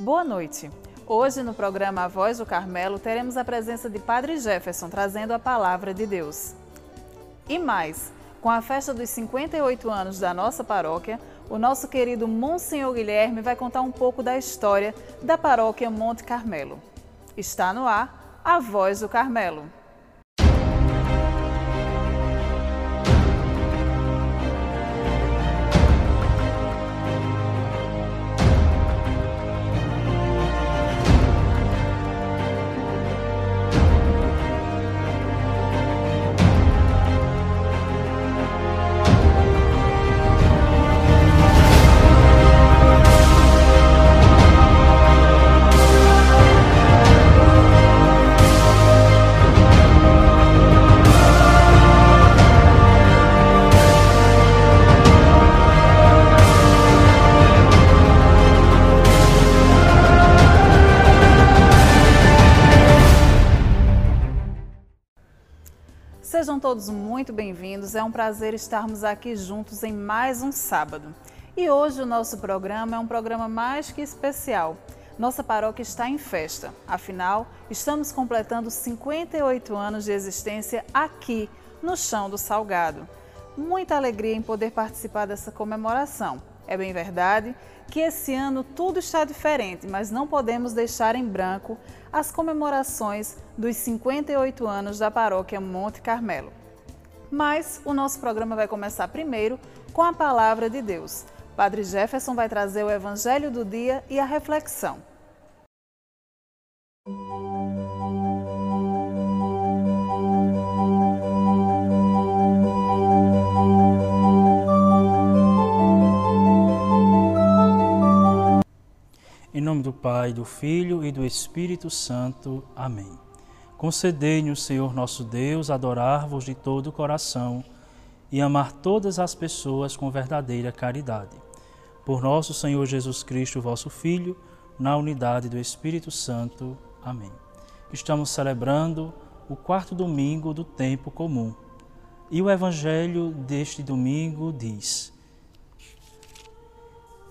Boa noite. Hoje, no programa A Voz do Carmelo, teremos a presença de Padre Jefferson trazendo a palavra de Deus. E mais, com a festa dos 58 anos da nossa paróquia, o nosso querido Monsenhor Guilherme vai contar um pouco da história da paróquia Monte Carmelo. Está no ar A Voz do Carmelo. Todos muito bem-vindos. É um prazer estarmos aqui juntos em mais um sábado. E hoje o nosso programa é um programa mais que especial. Nossa paróquia está em festa. Afinal, estamos completando 58 anos de existência aqui, no chão do Salgado. Muita alegria em poder participar dessa comemoração. É bem verdade que esse ano tudo está diferente, mas não podemos deixar em branco as comemorações dos 58 anos da paróquia Monte Carmelo. Mas o nosso programa vai começar primeiro com a palavra de Deus. Padre Jefferson vai trazer o evangelho do dia e a reflexão. Em nome do Pai, do Filho e do Espírito Santo. Amém. Concedei-nos, Senhor nosso Deus, adorar-vos de todo o coração e amar todas as pessoas com verdadeira caridade. Por nosso Senhor Jesus Cristo, vosso Filho, na unidade do Espírito Santo. Amém. Estamos celebrando o quarto domingo do tempo comum. E o evangelho deste domingo diz: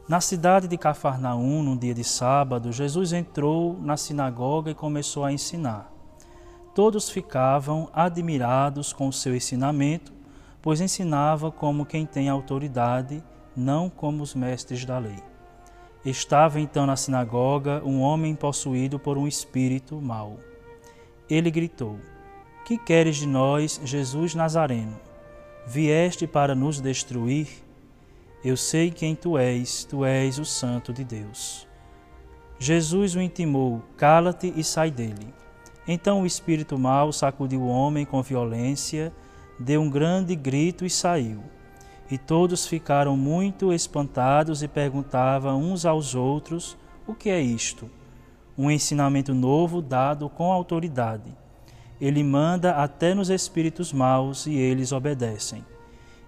na cidade de Cafarnaum, num dia de sábado, Jesus entrou na sinagoga e começou a ensinar. Todos ficavam admirados com o seu ensinamento, pois ensinava como quem tem autoridade, não como os mestres da lei. Estava então na sinagoga um homem possuído por um espírito mau. Ele gritou: Que queres de nós, Jesus Nazareno? Vieste para nos destruir? Eu sei quem tu és, tu és o Santo de Deus. Jesus o intimou: Cala-te e sai dele. Então o espírito mau sacudiu o homem com violência, deu um grande grito e saiu. E todos ficaram muito espantados e perguntavam uns aos outros: O que é isto? Um ensinamento novo dado com autoridade. Ele manda até nos espíritos maus e eles obedecem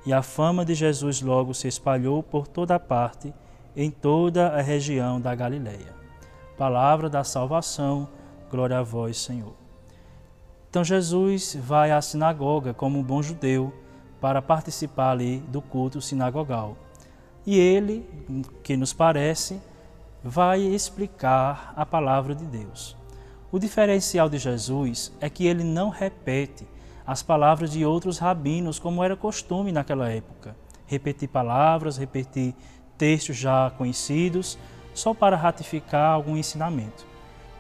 e a fama de Jesus logo se espalhou por toda a parte, em toda a região da Galileia. Palavra da salvação, glória a vós, Senhor. Então Jesus vai à sinagoga como um bom judeu para participar ali do culto sinagogal. E ele, que nos parece, vai explicar a palavra de Deus. O diferencial de Jesus é que ele não repete as palavras de outros rabinos, como era costume naquela época. Repetir palavras, repetir textos já conhecidos, só para ratificar algum ensinamento.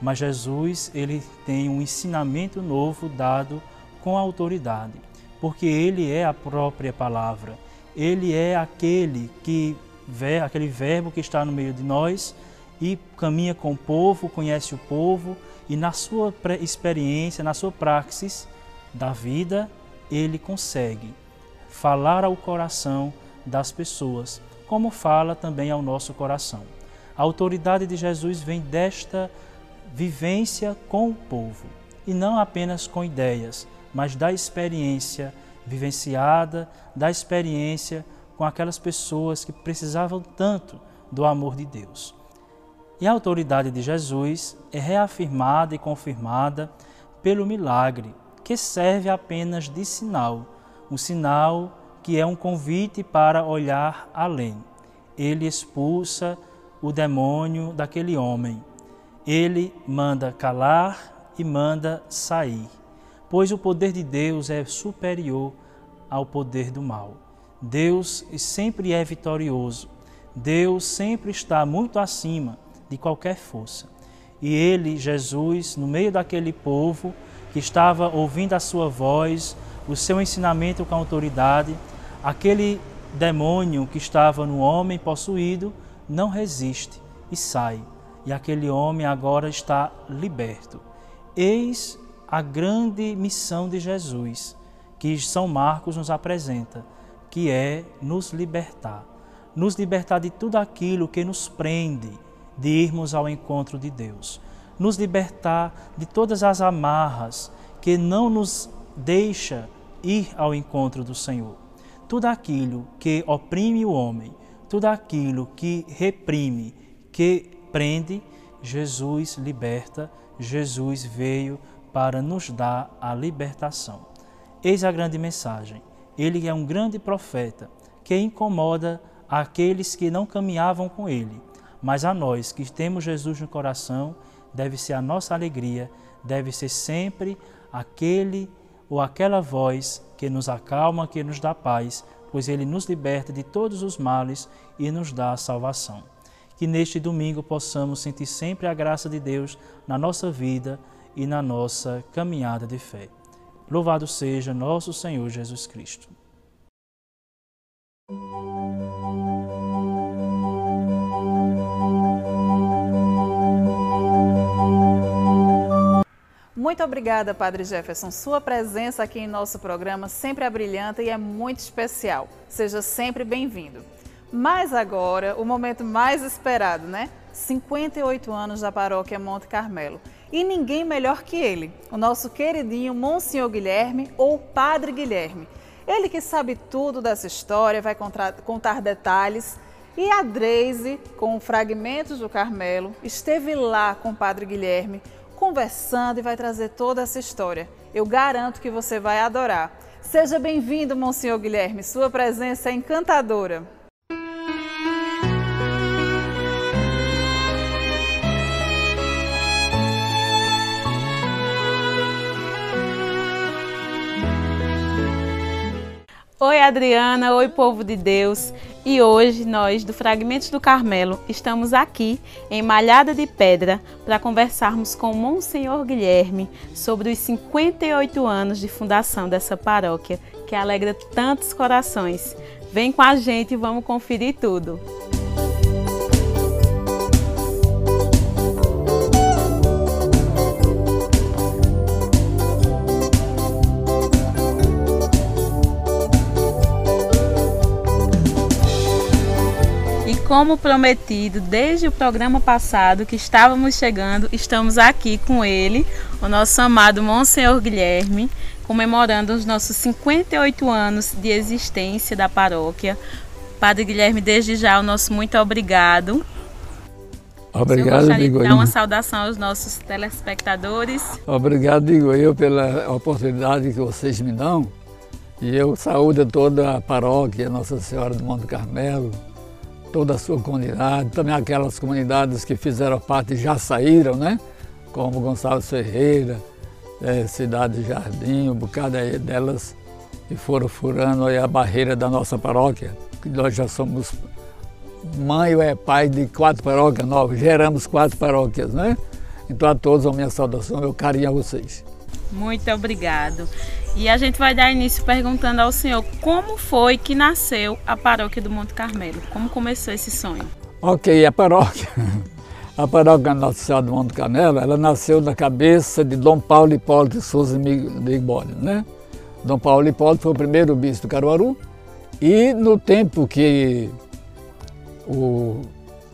Mas Jesus, ele tem um ensinamento novo dado com autoridade, porque ele é a própria palavra. Ele é aquele que aquele verbo que está no meio de nós e caminha com o povo, conhece o povo e na sua experiência, na sua praxis, da vida, ele consegue falar ao coração das pessoas, como fala também ao nosso coração. A autoridade de Jesus vem desta vivência com o povo, e não apenas com ideias, mas da experiência vivenciada, da experiência com aquelas pessoas que precisavam tanto do amor de Deus. E a autoridade de Jesus é reafirmada e confirmada pelo milagre que serve apenas de sinal, um sinal que é um convite para olhar além. Ele expulsa o demônio daquele homem. Ele manda calar e manda sair, pois o poder de Deus é superior ao poder do mal. Deus sempre é vitorioso. Deus sempre está muito acima de qualquer força. E ele, Jesus, no meio daquele povo que estava ouvindo a sua voz, o seu ensinamento com autoridade, aquele demônio que estava no homem possuído não resiste e sai. E aquele homem agora está liberto. Eis a grande missão de Jesus, que São Marcos nos apresenta, que é nos libertar. Nos libertar de tudo aquilo que nos prende de irmos ao encontro de Deus. Nos libertar de todas as amarras que não nos deixa ir ao encontro do Senhor. Tudo aquilo que oprime o homem, tudo aquilo que reprime, que prende, Jesus liberta, Jesus veio para nos dar a libertação. Eis a grande mensagem. Ele é um grande profeta que incomoda aqueles que não caminhavam com ele, mas a nós que temos Jesus no coração, deve ser a nossa alegria, deve ser sempre aquele ou aquela voz que nos acalma, que nos dá paz, pois ele nos liberta de todos os males e nos dá a salvação. Que neste domingo possamos sentir sempre a graça de Deus na nossa vida e na nossa caminhada de fé. Louvado seja nosso Senhor Jesus Cristo. Muito obrigada, Padre Jefferson. Sua presença aqui em nosso programa sempre é brilhante e é muito especial. Seja sempre bem-vindo. Mas agora, o momento mais esperado, né? 58 anos da paróquia Monte Carmelo. E ninguém melhor que ele, o nosso queridinho Monsenhor Guilherme ou Padre Guilherme. Ele que sabe tudo dessa história, vai contar detalhes. E a Dreise, com fragmentos do Carmelo, esteve lá com o Padre Guilherme conversando e vai trazer toda essa história. Eu garanto que você vai adorar. Seja bem-vindo, Monsenhor Guilherme. Sua presença é encantadora. Oi, Adriana. Oi, povo de Deus. E hoje nós, do Fragmentos do Carmelo, estamos aqui em Malhada de Pedra para conversarmos com Monsenhor Guilherme sobre os 58 anos de fundação dessa paróquia que alegra tantos corações. Vem com a gente e vamos conferir tudo. Como prometido desde o programa passado que estávamos chegando, estamos aqui com ele, o nosso amado Monsenhor Guilherme, comemorando os nossos 58 anos de existência da paróquia. Padre Guilherme, desde já o nosso muito obrigado. Obrigado, eu digo de dar uma saudação aos nossos telespectadores. Obrigado, digo eu, pela oportunidade que vocês me dão. E eu saúdo toda a paróquia Nossa Senhora do Monte Carmelo, toda a sua comunidade, também aquelas comunidades que fizeram parte e já saíram, né? Como Gonçalves Ferreira, é, Cidade Jardim, um bocado delas que foram furando a barreira da nossa paróquia, nós já somos mãe ou é pai de quatro paróquias novas, geramos quatro paróquias, né? Então a todos a minha saudação, meu carinho a vocês. Muito obrigado. E a gente vai dar início perguntando ao senhor como foi que nasceu a paróquia do Monte Carmelo? Como começou esse sonho? Ok, a paróquia. A paróquia Nossa Senhora do Monte Carmelo, ela nasceu na cabeça de Dom Paulo Hipólito de Souza de Ibório, né? Dom Paulo Hipólito foi o primeiro bispo do Caruaru e no tempo que o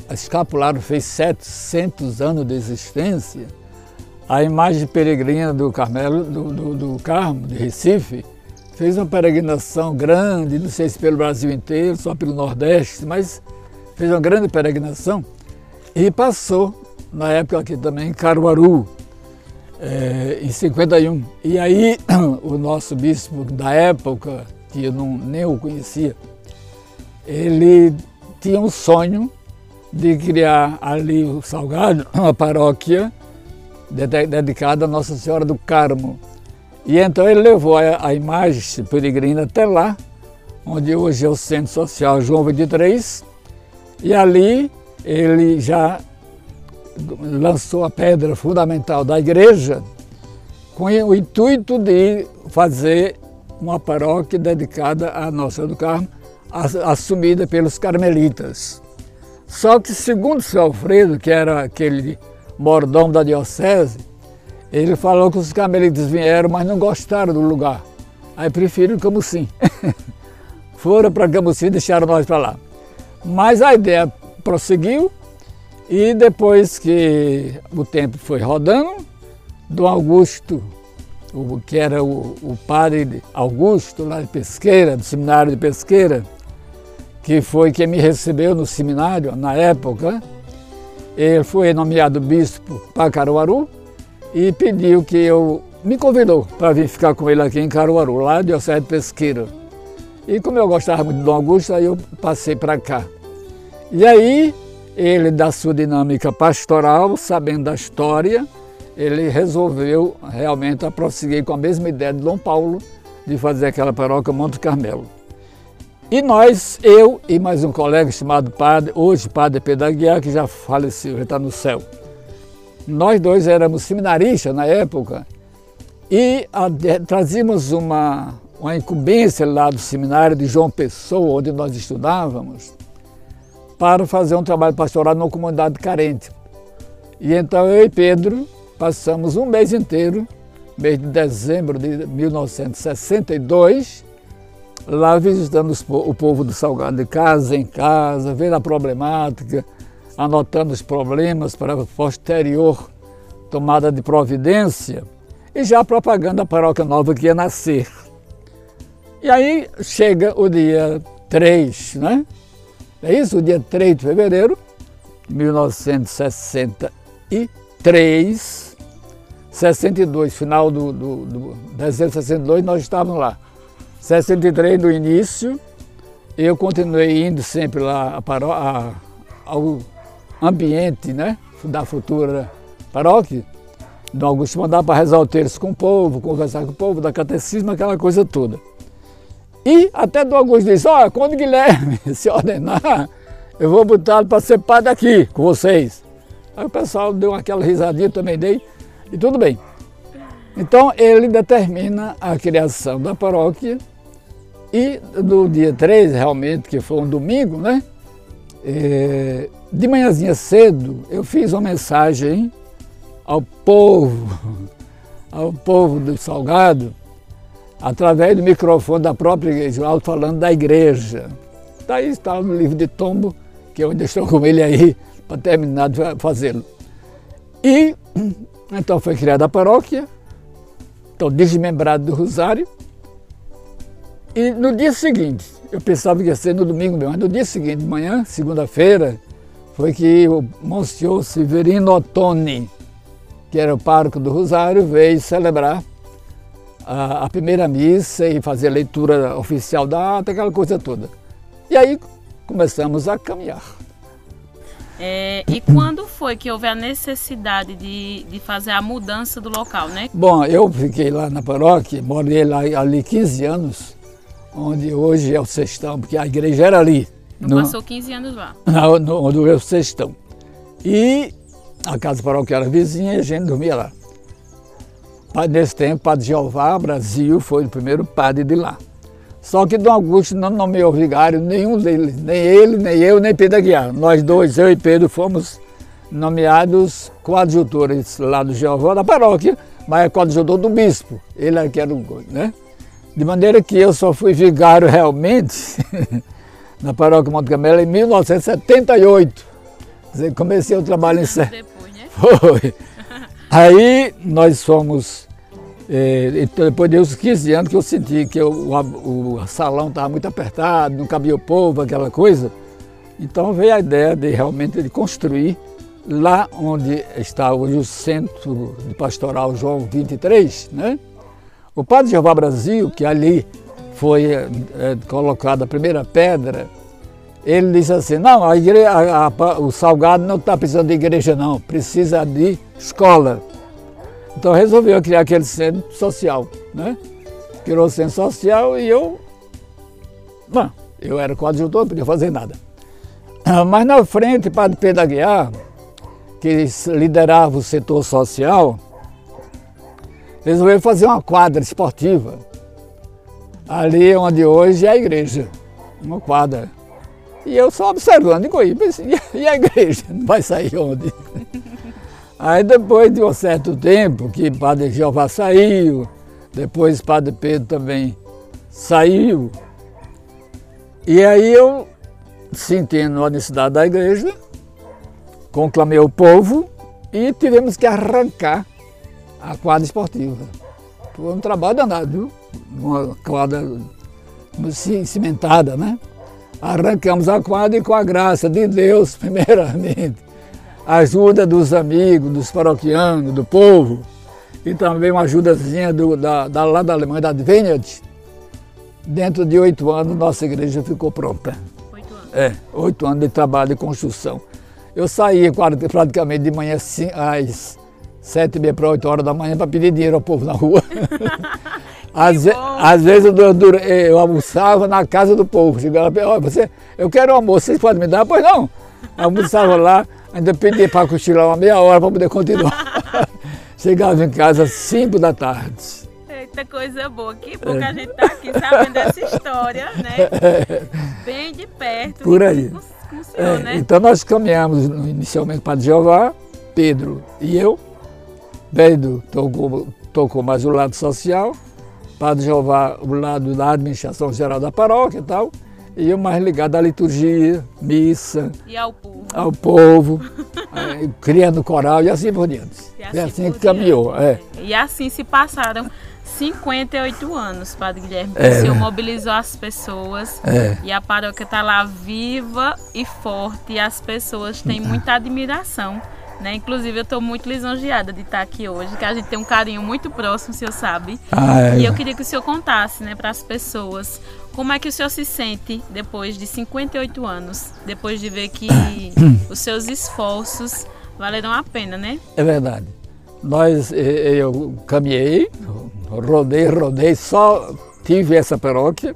escapulário fez 700 anos de existência, a imagem peregrina do Carmelo, do, do, do Carmo, de Recife, fez uma peregrinação grande, não sei se pelo Brasil inteiro, só pelo Nordeste, mas fez uma grande peregrinação e passou, na época aqui também, em Caruaru, é, em 51. E aí o nosso bispo da época, que eu não, nem o conhecia, ele tinha um sonho de criar ali o Salgado, uma paróquia dedicada a Nossa Senhora do Carmo. E então ele levou a, a imagem peregrina até lá, onde hoje é o Centro Social João 23, e ali ele já lançou a pedra fundamental da igreja com o intuito de fazer uma paróquia dedicada à Nossa Senhora do Carmo, assumida pelos carmelitas. Só que, segundo seu Alfredo, que era aquele mordomo da diocese, ele falou que os carmelitas vieram, mas não gostaram do lugar. Aí preferiram Camusim. Foram para Camusim e deixaram nós para lá. Mas a ideia prosseguiu e depois que o tempo foi rodando, Dom Augusto, que era o, o padre Augusto, lá de Pesqueira, do seminário de Pesqueira, que foi quem me recebeu no seminário na época, ele foi nomeado bispo para Caruaru e pediu que eu me convidou para vir ficar com ele aqui em Caruaru, lá de de Pesqueira. E como eu gostava muito de Dom Augusto, aí eu passei para cá. E aí, ele da sua dinâmica pastoral, sabendo da história, ele resolveu realmente prosseguir com a mesma ideia de Dom Paulo de fazer aquela paróquia Monte Carmelo. E nós, eu e mais um colega chamado padre, hoje padre Pedro Aguiar, que já faleceu, já está no céu. Nós dois éramos seminaristas na época e a, trazíamos uma, uma incumbência lá do seminário de João Pessoa, onde nós estudávamos, para fazer um trabalho pastoral numa comunidade carente. E então eu e Pedro passamos um mês inteiro, mês de dezembro de 1962, lá visitando o povo do Salgado, de casa em casa, vendo a problemática, anotando os problemas para a posterior tomada de providência e já propagando a paróquia nova que ia nascer. E aí chega o dia 3, né? É isso? O dia 3 de fevereiro de 1963, 62, final do, do, do dezembro de 62, nós estávamos lá. 63 no início, eu continuei indo sempre lá a, a, ao ambiente né, da futura paróquia. Dom Augusto mandava para rezar o terço com o povo, conversar com o povo, dar catecismo, aquela coisa toda. E até Dom Augusto disse, olha, quando Guilherme se ordenar, eu vou botá-lo para ser padre aqui com vocês. Aí o pessoal deu aquela risadinha, também dei, e tudo bem. Então ele determina a criação da paróquia e no dia 3, realmente, que foi um domingo, né? É, de manhãzinha cedo, eu fiz uma mensagem ao povo, ao povo do Salgado, através do microfone da própria igreja, falando da igreja. Daí está no livro de tombo, que eu ainda estou com ele aí para terminar de fazê-lo. E então foi criada a paróquia, estou desmembrado do Rosário, e no dia seguinte, eu pensava que ia ser no domingo mesmo, mas no dia seguinte, de manhã, segunda-feira, foi que o Monsenhor Severino Ottoni, que era o pároco do Rosário, veio celebrar a, a, primeira missa e fazer a leitura oficial da ata, aquela coisa toda. E aí começamos a caminhar. É, e quando foi que houve a necessidade de, de fazer a mudança do local, né? Bom, eu fiquei lá na paróquia, morei lá ali 15 anos, onde hoje é o Sextão, porque a igreja era ali. No, passou 15 anos lá. No, no, onde é o Sextão. E a casa paroquial era vizinha e a gente dormia lá. Nesse tempo, Padre Jeová Brasil foi o primeiro padre de lá. Só que Dom Augusto não nomeou vigário nenhum deles, nem ele, nem eu, nem Pedro Aguiar. Nós dois, eu e Pedro, fomos nomeados coadjutores lá do Jeová da paróquia, mas é coadjutor do bispo. Ele é que era o né? De maneira que eu só fui vigário realmente na paróquia Monte Camelo em 1978. Quer dizer, comecei o trabalho em depois, né? Foi. Aí nós fomos, eh, depois de uns 15 anos que eu senti que eu, o, o salão estava muito apertado, não cabia o povo, aquela coisa. Então veio a ideia de realmente de construir lá onde está hoje o Centro de Pastoral João 23, né? O Padre Jeová Brasil, que ali foi é, colocada a primeira pedra, ele disse assim, não, a igreja, a, a, o Salgado não está precisando de igreja não, precisa de escola. Então resolveu criar aquele centro social, né? Criou o centro social e eu, bom, eu era coadjutor, não podia fazer nada. Mas na frente, Padre Pedro Aguiar, que liderava o setor social, resolveu fazer uma quadra esportiva ali onde hoje é a igreja, uma quadra. E eu só observando, digo, e a igreja? Não vai sair onde? Aí depois de um certo tempo que Padre Jeová saiu, depois Padre Pedro também saiu, e aí eu, sentindo a necessidade da igreja, conclamei o povo e tivemos que arrancar a quadra esportiva. Foi um trabalho danado, viu? Uma quadra cimentada, né? Arrancamos a quadra e com a graça de Deus, primeiramente, a ajuda dos amigos, dos paroquianos, do povo, e também uma ajudazinha do, da, da, lá da Alemanha, da Adveniat, dentro de oito anos nossa igreja ficou pronta. Oito anos? É, oito anos de trabalho de construção. Eu saía praticamente de manhã às sete e meia para oito horas da manhã para pedir dinheiro ao povo na rua. às, às, vezes eu, eu, eu, almoçava na casa do povo. Chegava lá, você, eu quero um almoço, vocês podem me dar? Pois não. Almoçava lá, ainda pedia para cochilar uma meia hora para poder continuar. Chegava em casa às cinco da tarde. Eita coisa boa, que bom que a gente está aqui sabendo dessa história, né? Bem de perto. Por aí. Com, com senhor, é, né? Então nós caminhamos inicialmente para Jeová, Pedro e eu, Pedro tocou, tocou mais o lado social, Padre Jeová o lado da administração geral da paróquia e tal, e eu mais ligado à liturgia, missa. E ao povo. Ao povo, é, criando coral e assim por diante. E assim, assim que caminhou. É. E assim se passaram 58 anos, Padre Guilherme. É. O senhor mobilizou as pessoas é. e a paróquia está lá viva e forte e as pessoas têm muita admiração né? Inclusive, eu estou muito lisonjeada de estar aqui hoje, que a gente tem um carinho muito próximo, o senhor sabe. Ah, é. E eu queria que o senhor contasse né, para as pessoas como é que o senhor se sente depois de 58 anos, depois de ver que os seus esforços valeram a pena, né? É verdade. Nós, eu caminhei, rodei, rodei, só tive essa paróquia.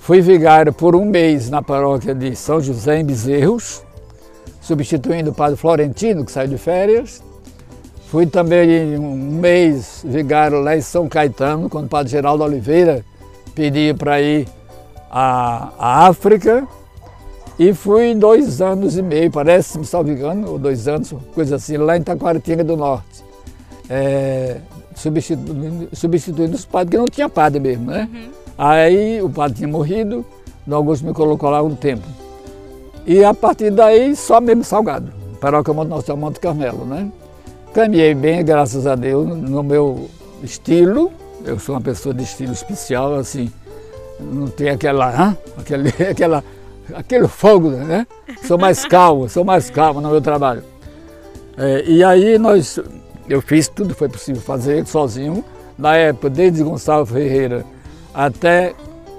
Fui vigário por um mês na paróquia de São José em Bezerros substituindo o padre Florentino, que saiu de férias. Fui também um mês vigário lá em São Caetano, quando o padre Geraldo Oliveira pediu para ir à, à, África. E fui dois anos e meio, parece, me salvo engano, ou dois anos, coisa assim, lá em Taquaritinga do Norte. É, substituindo, substituindo os padres, que não tinha padre mesmo, né? Uhum. Aí o padre tinha morrido, o Augusto me colocou lá um tempo. E a partir daí, só mesmo salgado. Paróquia Monte Nosso Monte Carmelo, né? Caminhei bem, graças a Deus, no meu estilo. Eu sou uma pessoa de estilo especial, assim, não tem aquela, aquele, aquela, aquele fogo, né? Sou mais calmo, sou mais calmo no meu trabalho. É, e aí nós, eu fiz tudo que foi possível fazer sozinho. Na época, desde Gonçalo Ferreira até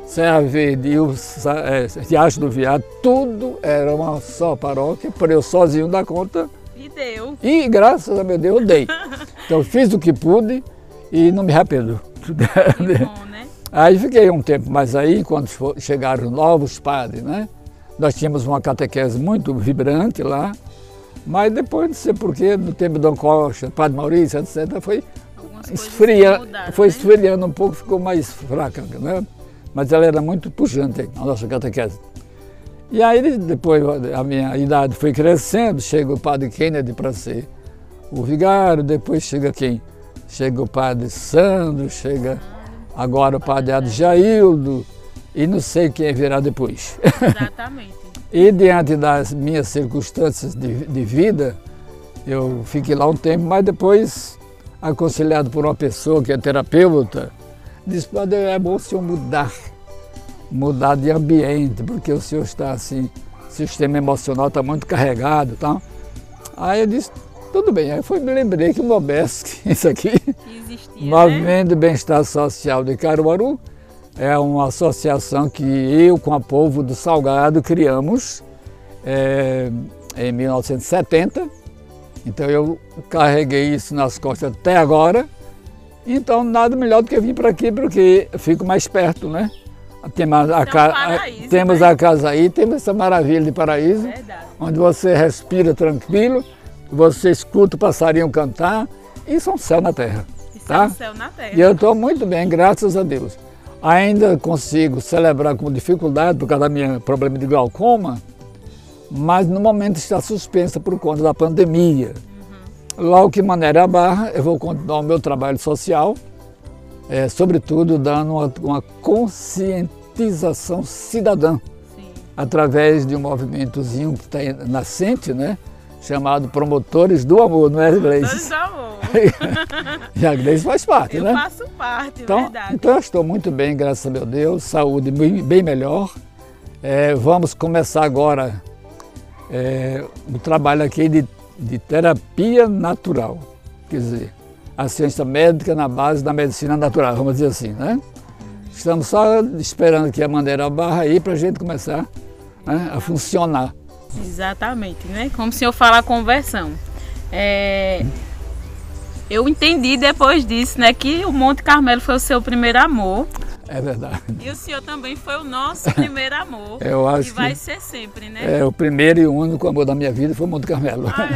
Serra Verde e o é, Riacho do Viado, tudo era uma só paróquia, por eu sozinho dar conta. E deu. E graças a meu Deus eu dei. Então fiz o que pude e não me arrependo. Bom, né? Aí fiquei um tempo mais aí, quando chegaram novos padres, né? Nós tínhamos uma catequese muito vibrante lá, mas depois, não sei porquê, no tempo de Dom Costa, Padre Maurício, etc., foi esfriando, foi né? esfriando um pouco, ficou mais fraca, né? Mas ela era muito puxante, a nossa catequese. E aí, depois, a minha idade foi crescendo, chega o padre Kennedy para ser o vigário, depois chega quem? Chega o padre Sandro, chega agora o padre Adjaildo, e não sei quem virá depois. Exatamente. e diante das minhas circunstâncias de, de vida, eu fiquei lá um tempo, mas depois, aconselhado por uma pessoa que é terapeuta, disse, padre, é bom o senhor mudar, mudar de ambiente, porque o senhor está assim, o sistema emocional está muito carregado. Tá? Aí eu disse, tudo bem. Aí foi, me lembrei que o Mobesc, isso aqui, Existia, Movimento né? de Bem-Estar Social de Caruaru, é uma associação que eu, com a Povo do Salgado, criamos é, em 1970. Então eu carreguei isso nas costas até agora. Então nada melhor do que vir para aqui, porque fico mais perto, né? Temos a, ca... paraíso, temos né? a casa aí, temos essa maravilha de paraíso, Verdade. onde você respira tranquilo, você escuta o passarinho cantar, isso é um céu na terra. Isso tá? é um céu na terra. E eu estou muito bem, graças a Deus. Ainda consigo celebrar com dificuldade por causa do meu problema de glaucoma, mas no momento está suspensa por conta da pandemia. Logo que maneira a barra, eu vou continuar o meu trabalho social, é, sobretudo dando uma, uma conscientização cidadã, Sim. através de um movimentozinho que está nascente, né? chamado Promotores do Amor, não é, Gleice? do Amor. e a Gleice faz parte, eu né? Eu faço parte, então, verdade. Então eu estou muito bem, graças a meu Deus, saúde bem melhor. É, vamos começar agora é, o trabalho aqui de, de terapia natural, quer dizer, a ciência médica na base da medicina natural, vamos dizer assim, né? Estamos só esperando que a maneira barra aí para a gente começar né, a funcionar. Exatamente, né? Como o senhor fala a conversão. É, eu entendi depois disso, né, que o Monte Carmelo foi o seu primeiro amor. É verdade. E o senhor também foi o nosso primeiro amor. Eu acho que vai ser sempre, né? É, o primeiro e único amor da minha vida foi o Monte Carmelo. Ah,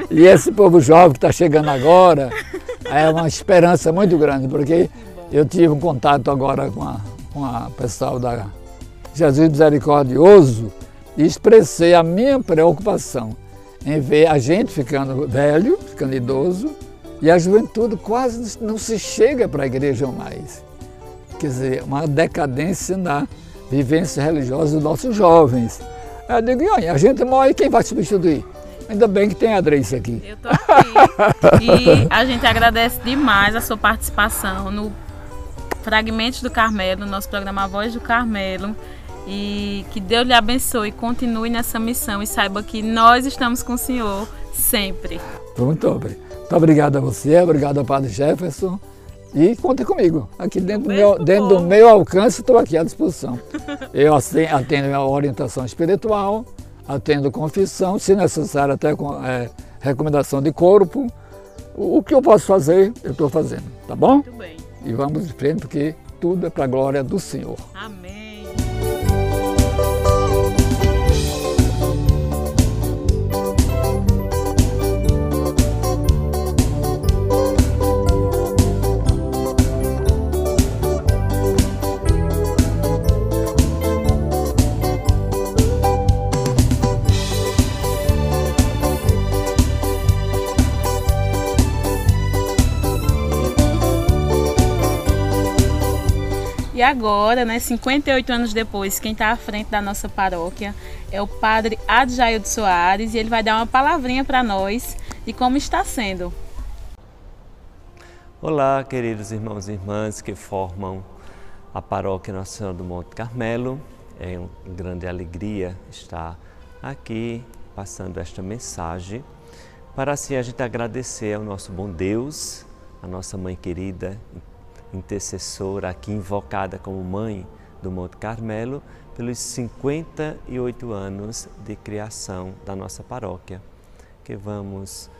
e esse povo jovem que está chegando agora é uma esperança muito grande, porque eu tive um contato agora com a, com a pessoal da Jesus Misericordioso e expressei a minha preocupação em ver a gente ficando velho, ficando idoso, e a juventude quase não se chega para a igreja mais. Quer dizer, uma decadência na vivência religiosa dos nossos jovens. Eu digo, e a gente morre, quem vai substituir? Ainda bem que tem a Adrice aqui. Eu estou aqui. e a gente agradece demais a sua participação no Fragmentos do Carmelo, no nosso programa Voz do Carmelo. E que Deus lhe abençoe, continue nessa missão e saiba que nós estamos com o Senhor sempre. Muito obrigado. Muito obrigado a você, obrigado ao Padre Jefferson. E conte comigo. Aqui dentro, do meu, dentro do meu alcance, estou aqui à disposição. Eu atendo a orientação espiritual, atendo confissão, se necessário, até com é, recomendação de corpo. O, o que eu posso fazer, eu estou fazendo, tá bom? Muito bem. E vamos de frente, porque tudo é para a glória do Senhor. Amém. Agora, né, 58 anos depois, quem está à frente da nossa paróquia é o padre Adjaildo Soares e ele vai dar uma palavrinha para nós de como está sendo. Olá, queridos irmãos e irmãs que formam a paróquia Nossa Senhora do Monte Carmelo. É uma grande alegria estar aqui passando esta mensagem para assim a gente agradecer ao nosso bom Deus, a nossa mãe querida, intercessora, aqui invocada como mãe do Monte Carmelo, pelos 58 anos de criação da nossa paróquia, que vamos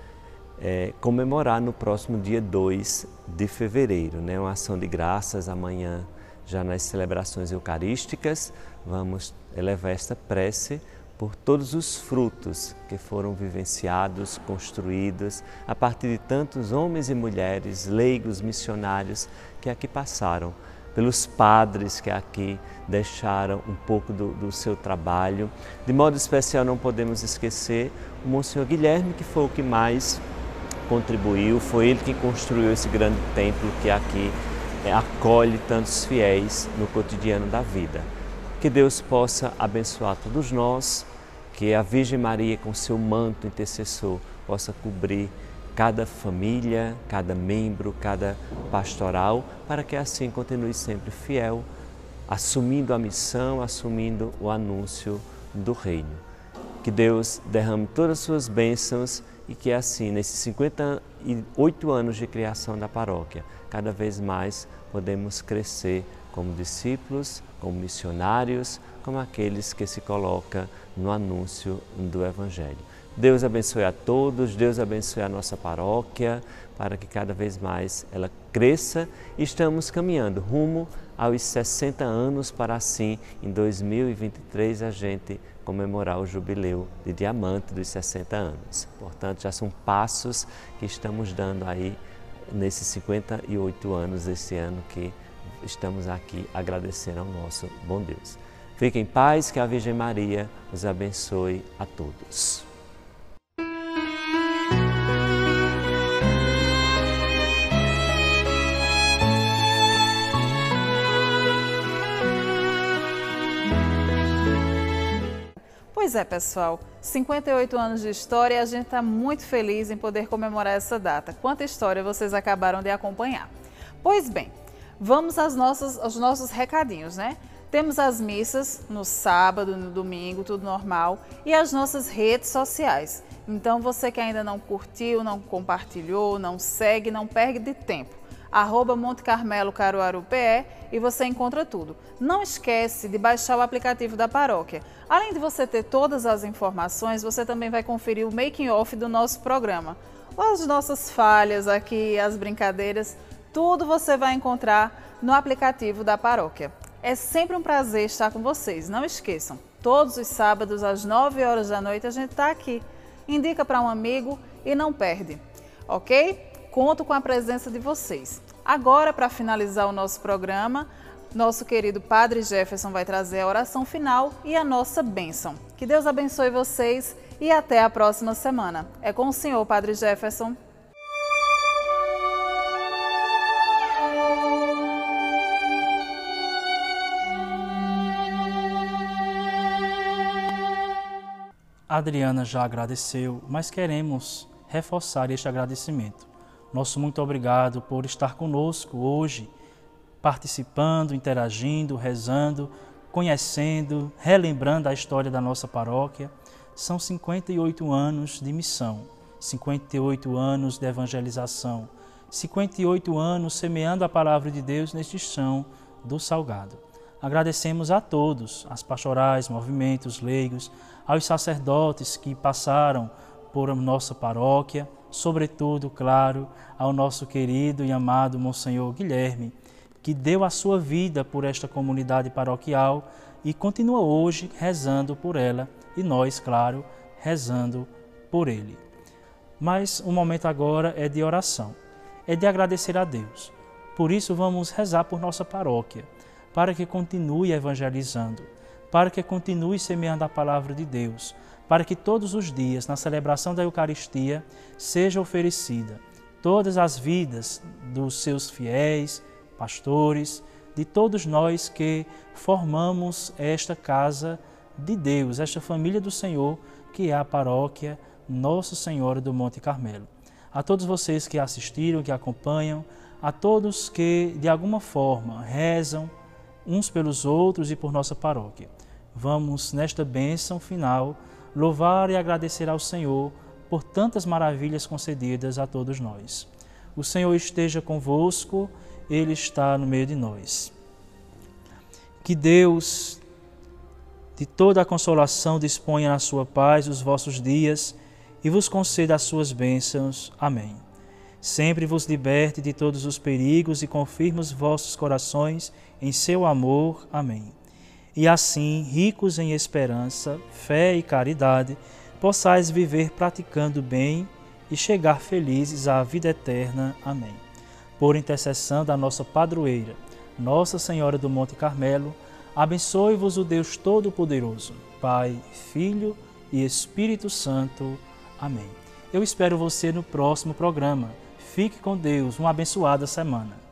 é, comemorar no próximo dia 2 de fevereiro, né? uma ação de graças amanhã, já nas celebrações eucarísticas, vamos elevar esta prece por todos os frutos que foram vivenciados, construídos a partir de tantos homens e mulheres, leigos, missionários que aqui passaram, pelos padres que aqui deixaram um pouco do, do seu trabalho. De modo especial, não podemos esquecer o Monsenhor Guilherme, que foi o que mais contribuiu, foi ele que construiu esse grande templo que aqui é, acolhe tantos fiéis no cotidiano da vida. Que Deus possa abençoar todos nós, que a Virgem Maria, com seu manto intercessor, possa cobrir cada família, cada membro, cada pastoral, para que assim continue sempre fiel, assumindo a missão, assumindo o anúncio do Reino. Que Deus derrame todas as suas bênçãos e que assim, nesses 58 anos de criação da paróquia, cada vez mais podemos crescer como discípulos, como missionários, como aqueles que se colocam no anúncio do Evangelho. Deus abençoe a todos, Deus abençoe a nossa paróquia, para que cada vez mais ela cresça. Estamos caminhando rumo aos 60 anos para assim, em 2023, a gente comemorar o jubileu de diamante dos 60 anos. Portanto, já são passos que estamos dando aí nesses 58 anos desse ano que estamos aqui agradecendo ao nosso bom Deus. Fiquem em paz, que a Virgem Maria os abençoe a todos. Pois é, pessoal, 58 anos de história e a gente está muito feliz em poder comemorar essa data. Quanta história vocês acabaram de acompanhar. Pois bem, vamos às nossas, aos nossos recadinhos, né? Temos as missas no sábado, no domingo, tudo normal, e as nossas redes sociais. Então, você que ainda não curtiu, não compartilhou, não segue, não perde tempo arroba Monte Carmelo Caruaru PE e você encontra tudo. Não esquece de baixar o aplicativo da paróquia. Além de você ter todas as informações, você também vai conferir o making off do nosso programa. As nossas falhas aqui, as brincadeiras, tudo você vai encontrar no aplicativo da paróquia. É sempre um prazer estar com vocês. Não esqueçam, todos os sábados às 9 horas da noite a gente está aqui. Indica para um amigo e não perde, ok? Conto com a presença de vocês. Agora, para finalizar o nosso programa, nosso querido Padre Jefferson vai trazer a oração final e a nossa bênção. Que Deus abençoe vocês e até a próxima semana. É com o Senhor, Padre Jefferson. Adriana já agradeceu, mas queremos reforçar este agradecimento. Nosso muito obrigado por estar conosco hoje, participando, interagindo, rezando, conhecendo, relembrando a história da nossa paróquia. São 58 anos de missão, 58 anos de evangelização, 58 anos semeando a palavra de Deus neste chão do Salgado. Agradecemos a todos, as pastorais, movimentos leigos, aos sacerdotes que passaram por nossa paróquia, sobretudo, claro, ao nosso querido e amado Monsenhor Guilherme, que deu a sua vida por esta comunidade paroquial e continua hoje rezando por ela e nós, claro, rezando por ele. Mas o momento agora é de oração, é de agradecer a Deus. Por isso vamos rezar por nossa paróquia, para que continue evangelizando, para que continue semeando a palavra de Deus, para que todos os dias, na celebração da Eucaristia, seja oferecida todas as vidas dos seus fiéis, pastores, de todos nós que formamos esta casa de Deus, esta família do Senhor, que é a paróquia Nossa Senhora do Monte Carmelo. A todos vocês que assistiram, que acompanham, a todos que de alguma forma rezam uns pelos outros e por nossa paróquia. Vamos, nesta bênção final, louvar e agradecer ao Senhor por tantas maravilhas concedidas a todos nós. O Senhor esteja convosco, Ele está no meio de nós. Que Deus, de toda a consolação, disponha na sua paz os vossos dias e vos conceda as suas bênçãos. Amém. Sempre vos liberte de todos os perigos e confirme os vossos corações em seu amor. Amém e assim, ricos em esperança, fé e caridade, possais viver praticando bem e chegar felizes à vida eterna. Amém. Por intercessão da nossa padroeira, Nossa Senhora do Monte Carmelo, abençoe-vos o Deus Todo-Poderoso, Pai, Filho e Espírito Santo. Amém. Eu espero você no próximo programa. Fique com Deus. Uma abençoada semana.